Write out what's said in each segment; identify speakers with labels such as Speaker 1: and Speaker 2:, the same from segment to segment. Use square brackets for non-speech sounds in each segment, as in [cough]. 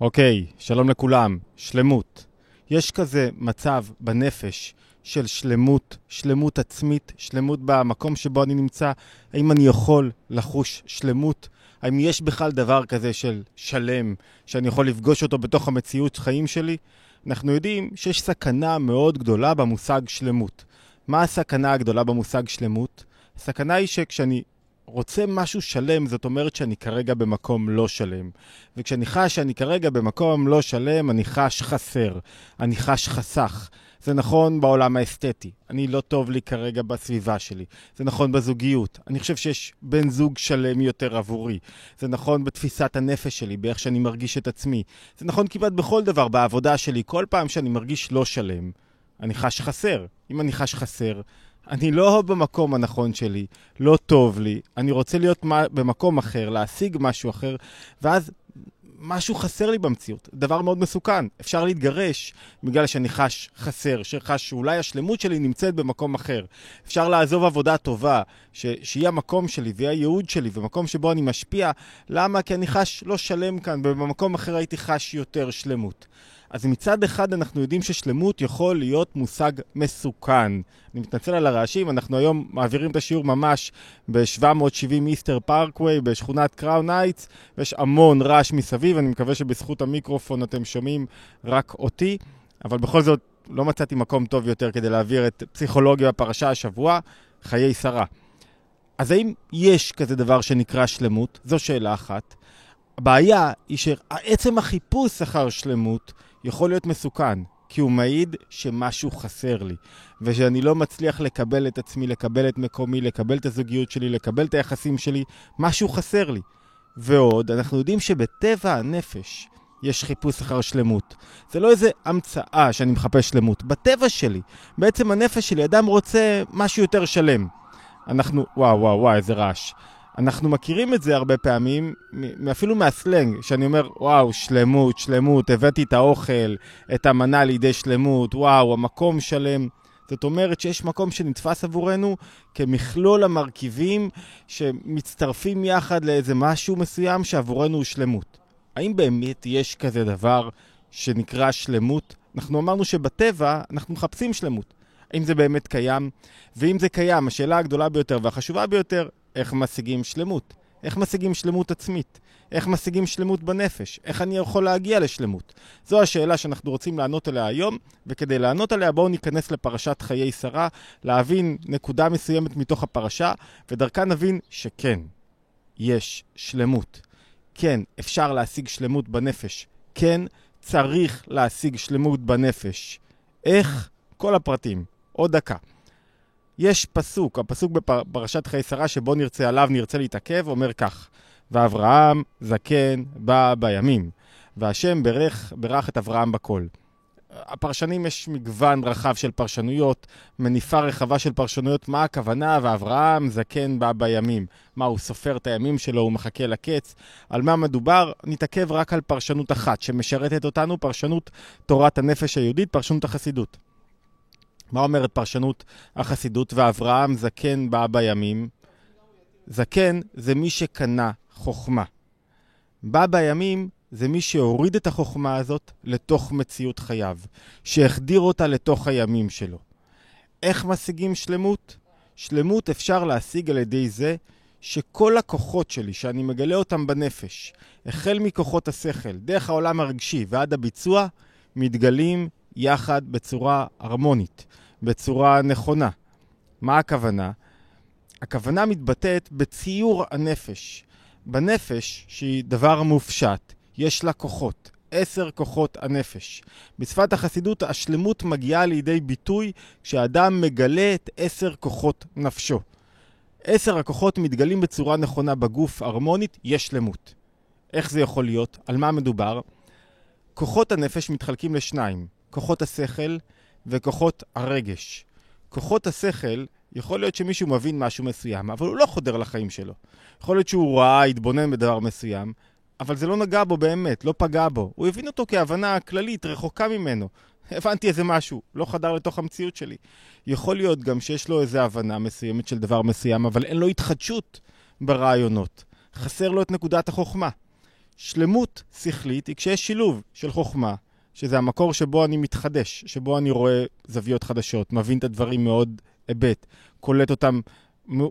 Speaker 1: אוקיי, שלום לכולם, שלמות. יש כזה מצב בנפש של שלמות, שלמות עצמית, שלמות במקום שבו אני נמצא. האם אני יכול לחוש שלמות? האם יש בכלל דבר כזה של שלם, שאני יכול לפגוש אותו בתוך המציאות חיים שלי? אנחנו יודעים שיש סכנה מאוד גדולה במושג שלמות. מה הסכנה הגדולה במושג שלמות? הסכנה היא שכשאני רוצה משהו שלם, זאת אומרת שאני כרגע במקום לא שלם. וכשאני חש שאני כרגע במקום לא שלם, אני חש חסר, אני חש חסך. זה נכון בעולם האסתטי, אני לא טוב לי כרגע בסביבה שלי. זה נכון בזוגיות, אני חושב שיש בן זוג שלם יותר עבורי. זה נכון בתפיסת הנפש שלי, באיך שאני מרגיש את עצמי. זה נכון כמעט בכל דבר, בעבודה שלי, כל פעם שאני מרגיש לא שלם, אני חש חסר. אם אני חש חסר, אני לא במקום הנכון שלי, לא טוב לי, אני רוצה להיות במקום אחר, להשיג משהו אחר, ואז משהו חסר לי במציאות. דבר מאוד מסוכן. אפשר להתגרש בגלל שאני חש חסר, שחש שאולי השלמות שלי נמצאת במקום אחר. אפשר לעזוב עבודה טובה, ש- שהיא המקום שלי והיא הייעוד שלי, ומקום שבו אני משפיע. למה? כי אני חש לא שלם כאן, ובמקום אחר הייתי חש יותר שלמות. אז מצד אחד אנחנו יודעים ששלמות יכול להיות מושג מסוכן. אני מתנצל על הרעשים, אנחנו היום מעבירים את השיעור ממש ב-770 איסטרן פארקווי בשכונת קראון הייטס, ויש המון רעש מסביב, אני מקווה שבזכות המיקרופון אתם שומעים רק אותי, אבל בכל זאת לא מצאתי מקום טוב יותר כדי להעביר את פסיכולוגיה בפרשה השבוע, חיי שרה. אז האם יש כזה דבר שנקרא שלמות? זו שאלה אחת. הבעיה היא שעצם החיפוש אחר שלמות יכול להיות מסוכן, כי הוא מעיד שמשהו חסר לי, ושאני לא מצליח לקבל את עצמי, לקבל את מקומי, לקבל את הזוגיות שלי, לקבל את היחסים שלי, משהו חסר לי. ועוד, אנחנו יודעים שבטבע הנפש יש חיפוש אחר שלמות. זה לא איזה המצאה שאני מחפש שלמות. בטבע שלי, בעצם הנפש שלי, אדם רוצה משהו יותר שלם. אנחנו, וואו, וואו, וואו, איזה רעש. אנחנו מכירים את זה הרבה פעמים, אפילו מהסלנג, שאני אומר, וואו, שלמות, שלמות, הבאתי את האוכל, את המנה לידי שלמות, וואו, המקום שלם. זאת אומרת שיש מקום שנתפס עבורנו כמכלול המרכיבים שמצטרפים יחד לאיזה משהו מסוים שעבורנו הוא שלמות. האם באמת יש כזה דבר שנקרא שלמות? אנחנו אמרנו שבטבע אנחנו מחפשים שלמות. האם זה באמת קיים? ואם זה קיים, השאלה הגדולה ביותר והחשובה ביותר, איך משיגים שלמות? איך משיגים שלמות עצמית? איך משיגים שלמות בנפש? איך אני יכול להגיע לשלמות? זו השאלה שאנחנו רוצים לענות עליה היום, וכדי לענות עליה בואו ניכנס לפרשת חיי שרה, להבין נקודה מסוימת מתוך הפרשה, ודרכה נבין שכן, יש שלמות. כן, אפשר להשיג שלמות בנפש. כן, צריך להשיג שלמות בנפש. איך? כל הפרטים. עוד דקה. יש פסוק, הפסוק בפרשת חיי שרה שבו נרצה, עליו נרצה להתעכב, אומר כך: ואברהם זקן בא בימים, והשם ברך, ברך את אברהם בכל. הפרשנים יש מגוון רחב של פרשנויות, מניפה רחבה של פרשנויות, מה הכוונה, ואברהם זקן בא בימים. מה, הוא סופר את הימים שלו, הוא מחכה לקץ? על מה מדובר? נתעכב רק על פרשנות אחת, שמשרתת אותנו, פרשנות תורת הנפש היהודית, פרשנות החסידות. מה אומרת פרשנות החסידות? ואברהם זקן בא בימים. זקן זה מי שקנה חוכמה. בא בימים זה מי שהוריד את החוכמה הזאת לתוך מציאות חייו, שהחדיר אותה לתוך הימים שלו. איך משיגים שלמות? שלמות אפשר להשיג על ידי זה שכל הכוחות שלי, שאני מגלה אותם בנפש, החל מכוחות השכל, דרך העולם הרגשי ועד הביצוע, מתגלים יחד בצורה הרמונית, בצורה נכונה. מה הכוונה? הכוונה מתבטאת בציור הנפש. בנפש, שהיא דבר מופשט, יש לה כוחות, עשר כוחות הנפש. בשפת החסידות השלמות מגיעה לידי ביטוי כשאדם מגלה את עשר כוחות נפשו. עשר הכוחות מתגלים בצורה נכונה בגוף הרמונית, יש שלמות. איך זה יכול להיות? על מה מדובר? כוחות הנפש מתחלקים לשניים, כוחות השכל וכוחות הרגש. כוחות השכל, יכול להיות שמישהו מבין משהו מסוים, אבל הוא לא חודר לחיים שלו. יכול להיות שהוא ראה, התבונן בדבר מסוים, אבל זה לא נגע בו באמת, לא פגע בו. הוא הבין אותו כהבנה כללית, רחוקה ממנו. הבנתי איזה משהו, לא חדר לתוך המציאות שלי. יכול להיות גם שיש לו איזו הבנה מסוימת של דבר מסוים, אבל אין לו התחדשות ברעיונות. חסר לו את נקודת החוכמה. שלמות שכלית היא כשיש שילוב של חוכמה, שזה המקור שבו אני מתחדש, שבו אני רואה זוויות חדשות, מבין את הדברים מאוד היבט, קולט אותם,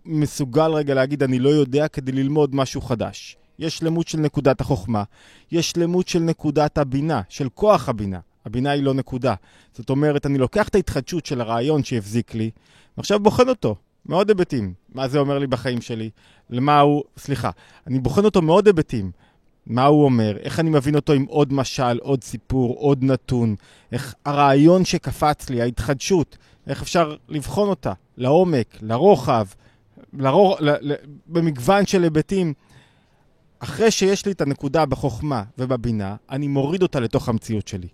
Speaker 1: מסוגל רגע להגיד אני לא יודע כדי ללמוד משהו חדש. יש שלמות של נקודת החוכמה, יש שלמות של נקודת הבינה, של כוח הבינה. הבינה היא לא נקודה. זאת אומרת, אני לוקח את ההתחדשות של הרעיון שהבזיק לי, ועכשיו בוחן אותו, מאוד היבטים. מה זה אומר לי בחיים שלי? למה הוא... סליחה, אני בוחן אותו מאוד היבטים. מה הוא אומר, איך אני מבין אותו עם עוד משל, עוד סיפור, עוד נתון, איך הרעיון שקפץ לי, ההתחדשות, איך אפשר לבחון אותה, לעומק, לרוחב, לרוח, ל, ל, במגוון של היבטים. אחרי שיש לי את הנקודה בחוכמה ובבינה, אני מוריד אותה לתוך המציאות שלי.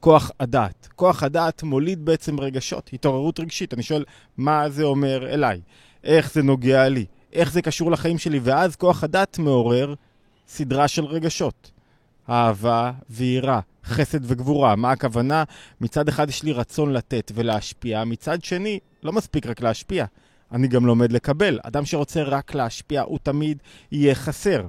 Speaker 1: כוח הדעת. כוח הדעת מוליד בעצם רגשות, התעוררות רגשית. אני שואל, מה זה אומר אליי? איך זה נוגע לי? איך זה קשור לחיים שלי? ואז כוח הדעת מעורר סדרה של רגשות. אהבה ויראה, חסד וגבורה. מה הכוונה? מצד אחד יש לי רצון לתת ולהשפיע, מצד שני, לא מספיק רק להשפיע. אני גם לומד לקבל. אדם שרוצה רק להשפיע, הוא תמיד יהיה חסר.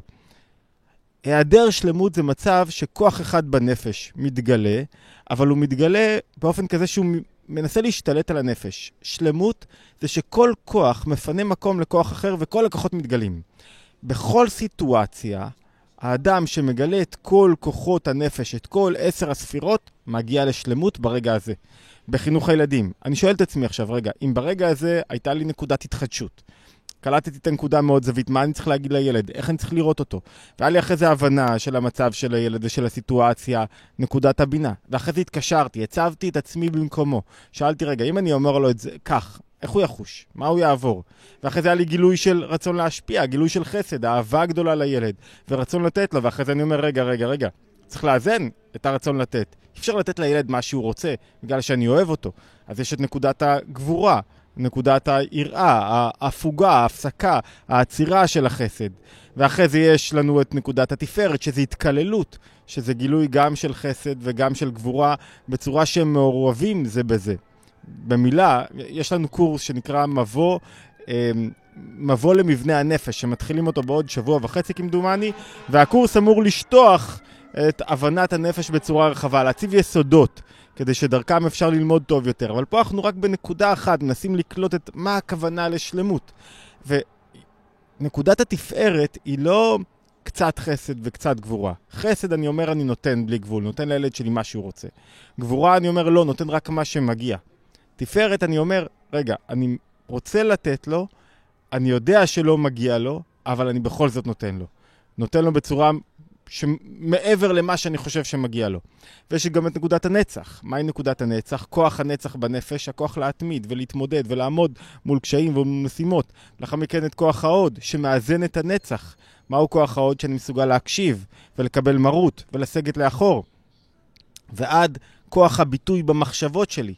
Speaker 1: היעדר שלמות זה מצב שכוח אחד בנפש מתגלה, אבל הוא מתגלה באופן כזה שהוא מנסה להשתלט על הנפש. שלמות זה שכל כוח מפנה מקום לכוח אחר וכל הכוחות מתגלים. בכל סיטואציה, האדם שמגלה את כל כוחות הנפש, את כל עשר הספירות, מגיע לשלמות ברגע הזה. בחינוך הילדים. אני שואל את עצמי עכשיו, רגע, אם ברגע הזה הייתה לי נקודת התחדשות, קלטתי את הנקודה מאוד זווית, מה אני צריך להגיד לילד, איך אני צריך לראות אותו. והיה לי אחרי זה הבנה של המצב של הילד ושל הסיטואציה, נקודת הבינה. ואחרי זה התקשרתי, הצבתי את עצמי במקומו. שאלתי, רגע, אם אני אומר לו את זה כך, איך הוא יחוש? מה הוא יעבור? ואחרי זה היה לי גילוי של רצון להשפיע, גילוי של חסד, אהבה גדולה לילד, ורצון לתת לו, ואחרי זה אני אומר, רגע, רגע, רגע, צריך לאזן את הרצון לתת. אי אפשר לתת לילד מה שהוא רוצה, בגלל שאני אוהב אותו. אז יש את נקודת הגבורה. נקודת היראה, ההפוגה, ההפסקה, העצירה של החסד. ואחרי זה יש לנו את נקודת התפארת, שזה התקללות, שזה גילוי גם של חסד וגם של גבורה, בצורה שהם מעורבים זה בזה. במילה, יש לנו קורס שנקרא מבוא, אמ, מבוא למבנה הנפש, שמתחילים אותו בעוד שבוע וחצי כמדומני, והקורס אמור לשטוח את הבנת הנפש בצורה רחבה, להציב יסודות. כדי שדרכם אפשר ללמוד טוב יותר. אבל פה אנחנו רק בנקודה אחת, מנסים לקלוט את מה הכוונה לשלמות. ונקודת התפארת היא לא קצת חסד וקצת גבורה. חסד, אני אומר, אני נותן בלי גבול, נותן לילד שלי מה שהוא רוצה. גבורה, אני אומר, לא, נותן רק מה שמגיע. תפארת, אני אומר, רגע, אני רוצה לתת לו, אני יודע שלא מגיע לו, אבל אני בכל זאת נותן לו. נותן לו בצורה שמעבר למה שאני חושב שמגיע לו. ויש גם את נקודת הנצח. מהי נקודת הנצח? כוח הנצח בנפש, הכוח להתמיד ולהתמודד ולעמוד מול קשיים ומול משימות. לאחר מכן את כוח ההוד, שמאזן את הנצח. מהו כוח ההוד שאני מסוגל להקשיב ולקבל מרות ולסגת לאחור? ועד כוח הביטוי במחשבות שלי.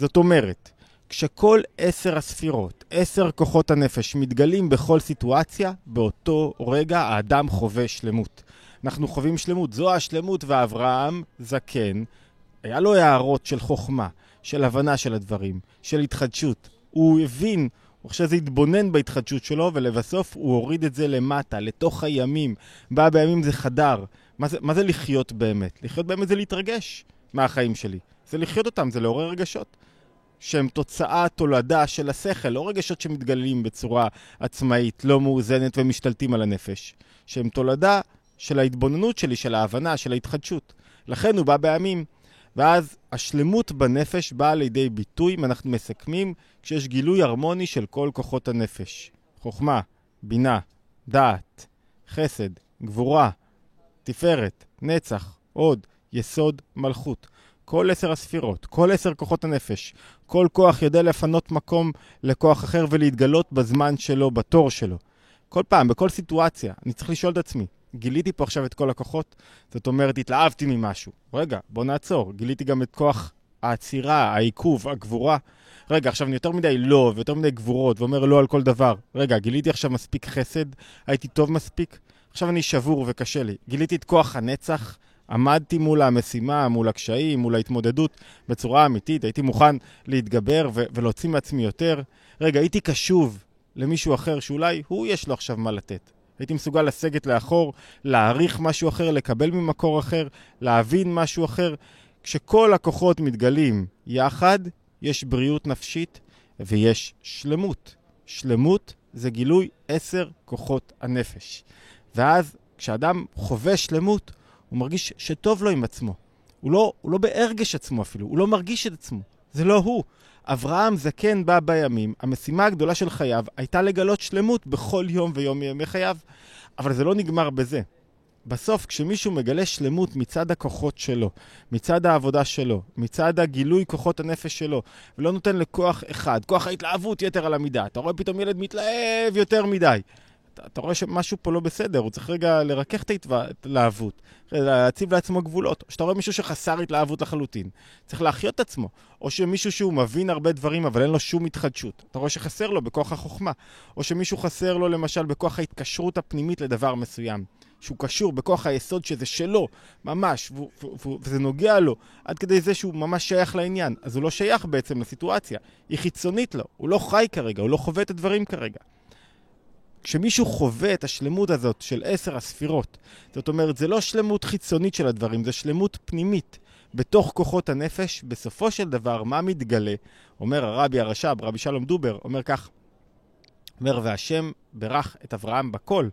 Speaker 1: זאת אומרת, כשכל עשר הספירות, עשר כוחות הנפש, מתגלים בכל סיטואציה, באותו רגע האדם חווה שלמות. אנחנו חווים שלמות. זו השלמות, ואברהם זקן, היה לו הערות של חוכמה, של הבנה של הדברים, של התחדשות. הוא הבין, הוא שזה התבונן בהתחדשות שלו, ולבסוף הוא הוריד את זה למטה, לתוך הימים. בא בימים זה חדר. מה זה, מה זה לחיות באמת? לחיות באמת זה להתרגש מהחיים שלי. זה לחיות אותם, זה לעורר רגשות. שהם תוצאה, תולדה של השכל, לא רגשות שמתגלים בצורה עצמאית, לא מאוזנת ומשתלטים על הנפש. שהם תולדה של ההתבוננות שלי, של ההבנה, של ההתחדשות. לכן הוא בא בימים. ואז השלמות בנפש באה לידי ביטוי, אם אנחנו מסכמים, כשיש גילוי הרמוני של כל כוחות הנפש. חוכמה, בינה, דעת, חסד, גבורה, תפארת, נצח, עוד, יסוד, מלכות. כל עשר הספירות, כל עשר כוחות הנפש, כל כוח יודע לפנות מקום לכוח אחר ולהתגלות בזמן שלו, בתור שלו. כל פעם, בכל סיטואציה, אני צריך לשאול את עצמי, גיליתי פה עכשיו את כל הכוחות, זאת אומרת, התלהבתי ממשהו. רגע, בוא נעצור. גיליתי גם את כוח העצירה, העיכוב, הגבורה. רגע, עכשיו אני יותר מדי לא, ויותר מדי גבורות, ואומר לא על כל דבר. רגע, גיליתי עכשיו מספיק חסד? הייתי טוב מספיק? עכשיו אני שבור וקשה לי. גיליתי את כוח הנצח? עמדתי מול המשימה, מול הקשיים, מול ההתמודדות בצורה אמיתית, הייתי מוכן להתגבר ו- ולהוציא מעצמי יותר. רגע, הייתי קשוב למישהו אחר שאולי הוא יש לו עכשיו מה לתת. הייתי מסוגל לסגת לאחור, להעריך משהו אחר, לקבל ממקור אחר, להבין משהו אחר. כשכל הכוחות מתגלים יחד, יש בריאות נפשית ויש שלמות. שלמות זה גילוי עשר כוחות הנפש. ואז כשאדם חווה שלמות, הוא מרגיש שטוב לו עם עצמו. הוא לא, הוא לא בהרגש עצמו אפילו, הוא לא מרגיש את עצמו. זה לא הוא. אברהם זקן בא בימים, המשימה הגדולה של חייו הייתה לגלות שלמות בכל יום ויום מימי חייו. אבל זה לא נגמר בזה. בסוף, כשמישהו מגלה שלמות מצד הכוחות שלו, מצד העבודה שלו, מצד הגילוי כוחות הנפש שלו, ולא נותן לכוח אחד, כוח ההתלהבות יתר על המידה, אתה רואה פתאום ילד מתלהב יותר מדי. אתה, רואה שמשהו פה לא בסדר, הוא צריך רגע לרכך את ההתלהבות, להציב לעצמו גבולות. או שאתה רואה מישהו שחסר התלהבות לחלוטין, צריך להחיות את עצמו. או שמישהו שהוא מבין הרבה דברים, אבל אין לו שום התחדשות. אתה רואה שחסר לו בכוח החוכמה. או שמישהו חסר לו למשל בכוח ההתקשרות הפנימית לדבר מסוים. שהוא קשור בכוח היסוד שזה שלו, ממש, וזה נוגע לו, עד כדי זה שהוא ממש שייך לעניין. אז הוא לא שייך בעצם לסיטואציה, היא חיצונית לו, הוא לא חי כרגע, הוא לא חווה את הדברים כרגע. כשמישהו חווה את השלמות הזאת של עשר הספירות, זאת אומרת, זה לא שלמות חיצונית של הדברים, זה שלמות פנימית. בתוך כוחות הנפש, בסופו של דבר, מה מתגלה? אומר הרבי הרש"ב, רבי שלום דובר, אומר כך, אומר, והשם ברך את אברהם בכל.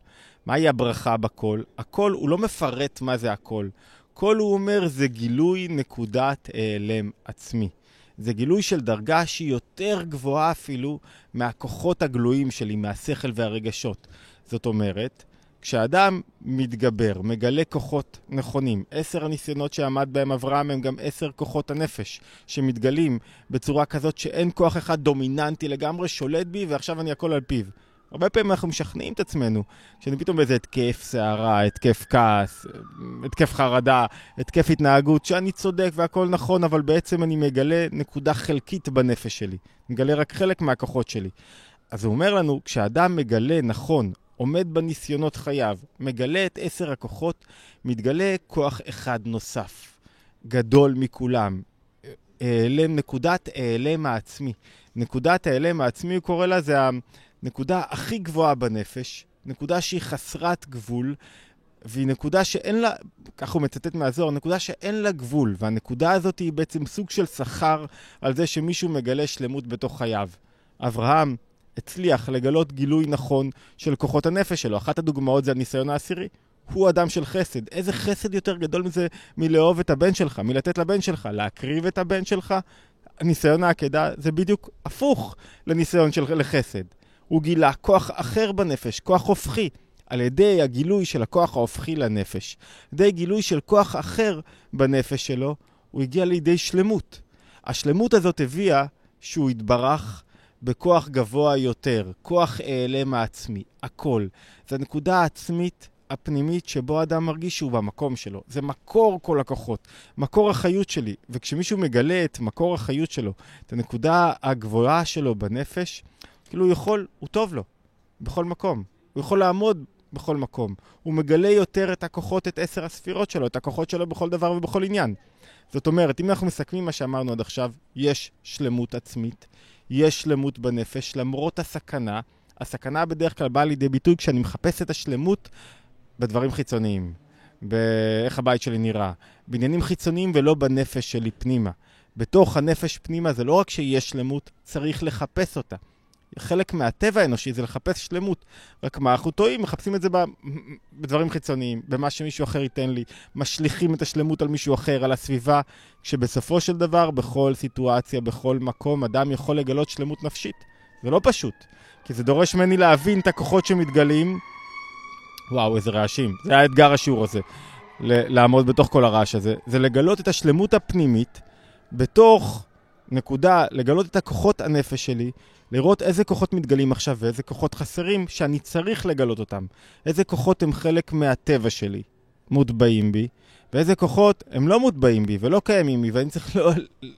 Speaker 1: מהי הברכה בכל? הכל, הוא לא מפרט מה זה הכל. כל, הוא אומר, זה גילוי נקודת העלם עצמי. זה גילוי של דרגה שהיא יותר גבוהה אפילו מהכוחות הגלויים שלי, מהשכל והרגשות. זאת אומרת, כשאדם מתגבר, מגלה כוחות נכונים, עשר הניסיונות שעמד בהם אברהם הם גם עשר כוחות הנפש, שמתגלים בצורה כזאת שאין כוח אחד דומיננטי לגמרי, שולט בי ועכשיו אני הכל על פיו. הרבה פעמים אנחנו משכנעים את עצמנו, שאני פתאום באיזה התקף סערה, התקף כעס, התקף חרדה, התקף התנהגות, שאני צודק והכל נכון, אבל בעצם אני מגלה נקודה חלקית בנפש שלי. מגלה רק חלק מהכוחות שלי. אז הוא אומר לנו, כשאדם מגלה נכון, עומד בניסיונות חייו, מגלה את עשר הכוחות, מתגלה כוח אחד נוסף, גדול מכולם. העלם, נקודת העלם העצמי. נקודת העלם העצמי, הוא קורא לה, זה הנקודה הכי גבוהה בנפש, נקודה שהיא חסרת גבול, והיא נקודה שאין לה, כך הוא מצטט מהזוהר, נקודה שאין לה גבול, והנקודה הזאת היא בעצם סוג של שכר על זה שמישהו מגלה שלמות בתוך חייו. אברהם הצליח לגלות גילוי נכון של כוחות הנפש שלו. אחת הדוגמאות זה הניסיון העשירי. הוא אדם של חסד. איזה חסד יותר גדול מזה מלאהוב את הבן שלך, מלתת לבן שלך, להקריב את הבן שלך? ניסיון העקדה זה בדיוק הפוך לניסיון של לחסד. הוא גילה כוח אחר בנפש, כוח הופכי, על ידי הגילוי של הכוח ההופכי לנפש. על ידי גילוי של כוח אחר בנפש שלו, הוא הגיע לידי שלמות. השלמות הזאת הביאה שהוא התברך בכוח גבוה יותר, כוח העלם העצמי, הכל. זו הנקודה העצמית הפנימית שבו האדם מרגיש שהוא במקום שלו. זה מקור כל הכוחות, מקור החיות שלי. וכשמישהו מגלה את מקור החיות שלו, את הנקודה הגבוהה שלו בנפש, כאילו הוא יכול, הוא טוב לו, בכל מקום. הוא יכול לעמוד בכל מקום. הוא מגלה יותר את הכוחות, את עשר הספירות שלו, את הכוחות שלו בכל דבר ובכל עניין. זאת אומרת, אם אנחנו מסכמים מה שאמרנו עד עכשיו, יש שלמות עצמית, יש שלמות בנפש, למרות הסכנה. הסכנה בדרך כלל באה לידי ביטוי כשאני מחפש את השלמות בדברים חיצוניים, באיך הבית שלי נראה, בעניינים חיצוניים ולא בנפש שלי פנימה. בתוך הנפש פנימה זה לא רק שיש שלמות, צריך לחפש אותה. חלק מהטבע האנושי זה לחפש שלמות. רק מה, אנחנו טועים, מחפשים את זה בדברים חיצוניים, במה שמישהו אחר ייתן לי, משליכים את השלמות על מישהו אחר, על הסביבה, כשבסופו של דבר, בכל סיטואציה, בכל מקום, אדם יכול לגלות שלמות נפשית. זה לא פשוט, כי זה דורש ממני להבין את הכוחות שמתגלים. וואו, איזה רעשים. זה האתגר השיעור הזה, לעמוד בתוך כל הרעש הזה. זה לגלות את השלמות הפנימית בתוך נקודה, לגלות את הכוחות הנפש שלי, לראות איזה כוחות מתגלים עכשיו ואיזה כוחות חסרים שאני צריך לגלות אותם. איזה כוחות הם חלק מהטבע שלי, מוטבעים בי, ואיזה כוחות הם לא מוטבעים בי ולא קיימים בי, ואני צריך [laughs] לא,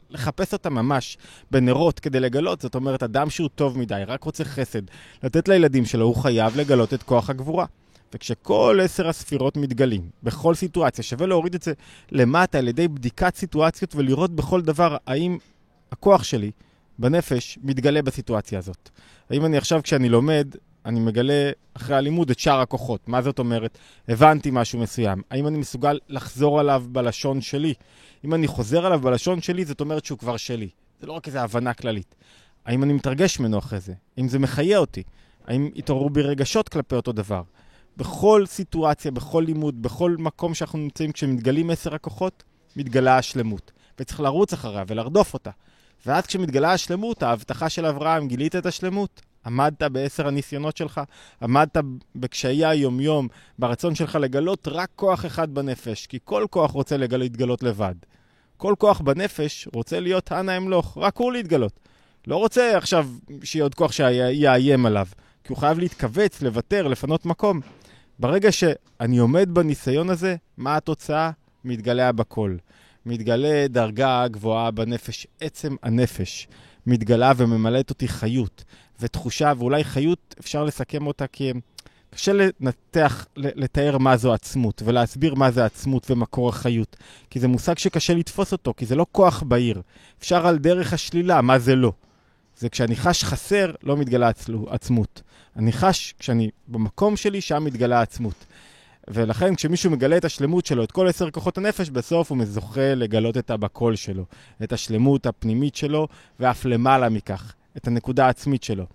Speaker 1: לחפש אותם ממש בנרות כדי לגלות. זאת אומרת, אדם שהוא טוב מדי, רק רוצה חסד, לתת לילדים שלו, הוא חייב לגלות את כוח הגבורה. וכשכל עשר הספירות מתגלים, בכל סיטואציה, שווה להוריד את זה למטה על ידי בדיקת סיטואציות ולראות בכל דבר האם הכוח שלי בנפש מתגלה בסיטואציה הזאת. האם אני עכשיו, כשאני לומד, אני מגלה אחרי הלימוד את שאר הכוחות. מה זאת אומרת? הבנתי משהו מסוים. האם אני מסוגל לחזור עליו בלשון שלי? אם אני חוזר עליו בלשון שלי, זאת אומרת שהוא כבר שלי. זה לא רק איזו הבנה כללית. האם אני מתרגש ממנו אחרי זה? האם זה מחיה אותי? האם התעוררו בי רגשות כלפי אותו דבר? בכל סיטואציה, בכל לימוד, בכל מקום שאנחנו נמצאים, כשמתגלים עשר הכוחות, מתגלה השלמות. וצריך לרוץ אחריה ולרדוף אותה. ואז כשמתגלה השלמות, ההבטחה של אברהם, גילית את השלמות, עמדת בעשר הניסיונות שלך, עמדת בקשיי היומיום, ברצון שלך לגלות רק כוח אחד בנפש, כי כל כוח רוצה להתגלות לבד. כל כוח בנפש רוצה להיות אנא אמלוך, רק הוא להתגלות. לא רוצה עכשיו שיהיה עוד כוח שיאיים עליו, כי הוא חייב להתכווץ, לוותר, לפנות מקום. ברגע שאני עומד בניסיון הזה, מה התוצאה? מתגלה בכל. מתגלה דרגה גבוהה בנפש, עצם הנפש. מתגלה וממלאת אותי חיות ותחושה, ואולי חיות, אפשר לסכם אותה כי קשה לנתח, לתאר מה זו עצמות, ולהסביר מה זה עצמות ומקור החיות. כי זה מושג שקשה לתפוס אותו, כי זה לא כוח בהיר. אפשר על דרך השלילה, מה זה לא. זה כשאני חש חסר, לא מתגלה עצמות. אני חש, כשאני במקום שלי, שם מתגלה עצמות. ולכן כשמישהו מגלה את השלמות שלו, את כל עשר כוחות הנפש, בסוף הוא זוכה לגלות את הבקול שלו, את השלמות הפנימית שלו, ואף למעלה מכך, את הנקודה העצמית שלו.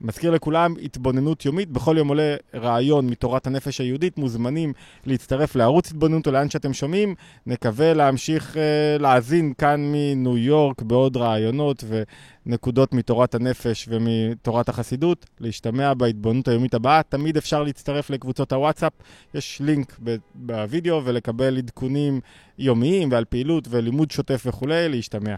Speaker 1: מזכיר לכולם, התבוננות יומית, בכל יום עולה רעיון מתורת הנפש היהודית, מוזמנים להצטרף לערוץ התבוננות או לאן שאתם שומעים. נקווה להמשיך uh, להאזין כאן מניו יורק בעוד רעיונות ונקודות מתורת הנפש ומתורת החסידות. להשתמע בהתבוננות היומית הבאה, תמיד אפשר להצטרף לקבוצות הוואטסאפ, יש לינק בווידאו ולקבל עדכונים יומיים ועל פעילות ולימוד שוטף וכולי, להשתמע.